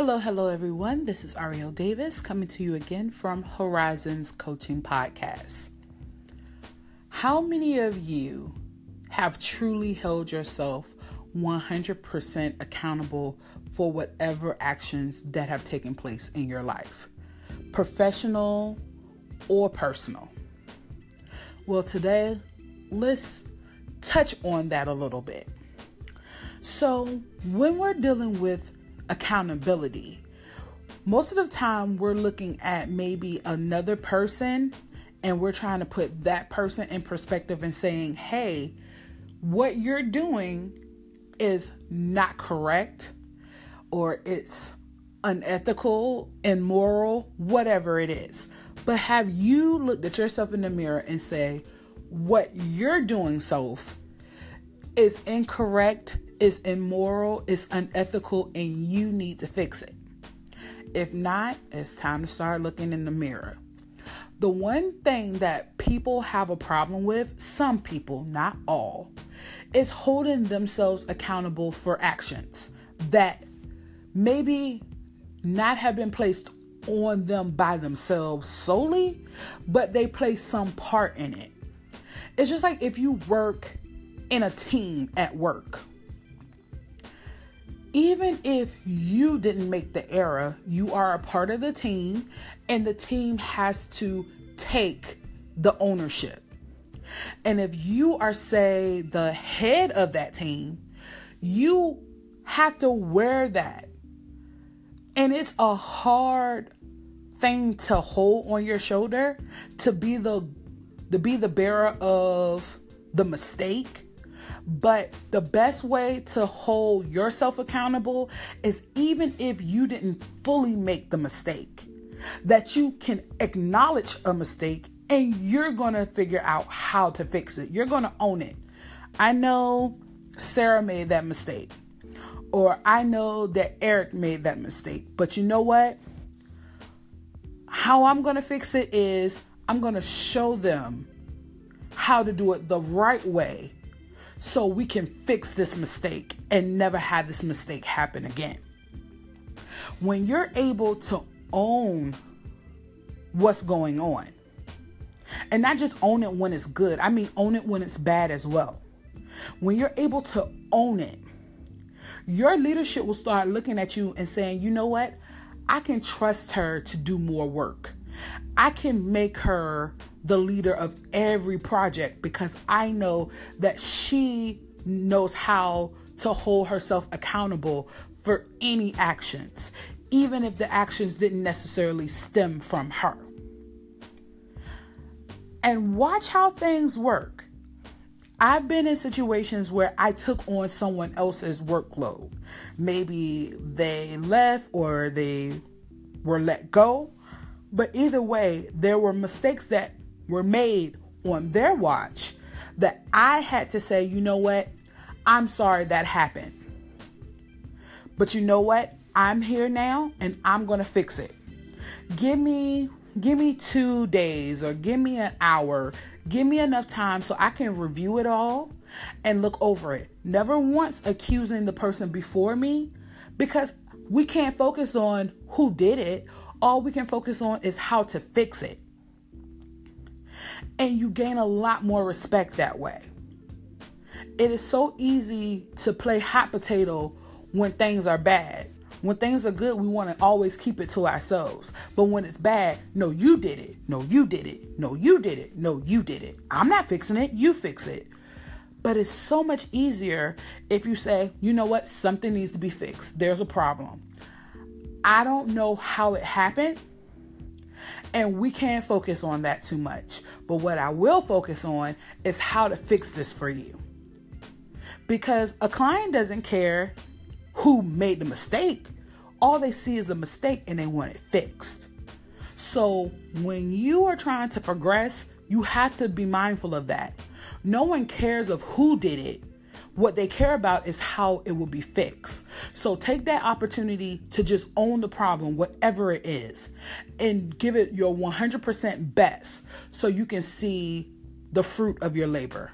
Hello, hello, everyone. This is Ariel Davis coming to you again from Horizons Coaching Podcast. How many of you have truly held yourself 100% accountable for whatever actions that have taken place in your life, professional or personal? Well, today, let's touch on that a little bit. So, when we're dealing with accountability, most of the time we're looking at maybe another person and we're trying to put that person in perspective and saying, hey, what you're doing is not correct or it's unethical, and immoral, whatever it is. But have you looked at yourself in the mirror and say, what you're doing, Soph, is incorrect, is immoral, is unethical, and you need to fix it. If not, it's time to start looking in the mirror. The one thing that people have a problem with, some people, not all, is holding themselves accountable for actions that maybe not have been placed on them by themselves solely, but they play some part in it. It's just like if you work in a team at work. Even if you didn't make the error, you are a part of the team, and the team has to take the ownership. And if you are, say, the head of that team, you have to wear that. And it's a hard thing to hold on your shoulder to be the to be the bearer of the mistake but the best way to hold yourself accountable is even if you didn't fully make the mistake, that you can acknowledge a mistake and you're going to figure out how to fix it. You're going to own it. I know Sarah made that mistake, or I know that Eric made that mistake, but you know what? How I'm going to fix it is I'm going to show them how to do it the right way so we can fix this mistake and never have this mistake happen again. When you're able to own what's going on, and not just own it when it's good, I mean, own it when it's bad as well. When you're able to own it, your leadership will start looking at you and saying, you know what? I can trust her to do more work. I can make her the leader of every project because I know that she knows how to hold herself accountable for any actions, even if the actions didn't necessarily stem from her. And watch how things work. I've been in situations where I took on someone else's workload. Maybe they left or they were let go. But either way, there were mistakes that were made on their watch that I had to say, you know what? I'm sorry that happened. But you know what? I'm here now and I'm going to fix it. Give me give me 2 days or give me an hour. Give me enough time so I can review it all and look over it. Never once accusing the person before me because we can't focus on who did it. All we can focus on is how to fix it and you gain a lot more respect that way. It is so easy to play hot potato when things are bad. When things are good, we want to always keep it to ourselves. But when it's bad, no, you did it. No, you did it. No, you did it. No, you did it. I'm not fixing it. You fix it. But it's so much easier if you say, you know what, something needs to be fixed. There's a problem. I don't know how it happened. And we can't focus on that too much. But what I will focus on is how to fix this for you. Because a client doesn't care who made the mistake, all they see is a mistake and they want it fixed. So when you are trying to progress, you have to be mindful of that. No one cares of who did it. What they care about is how it will be fixed. So take that opportunity to just own the problem, whatever it is, and give it your 100% best so you can see the fruit of your labor.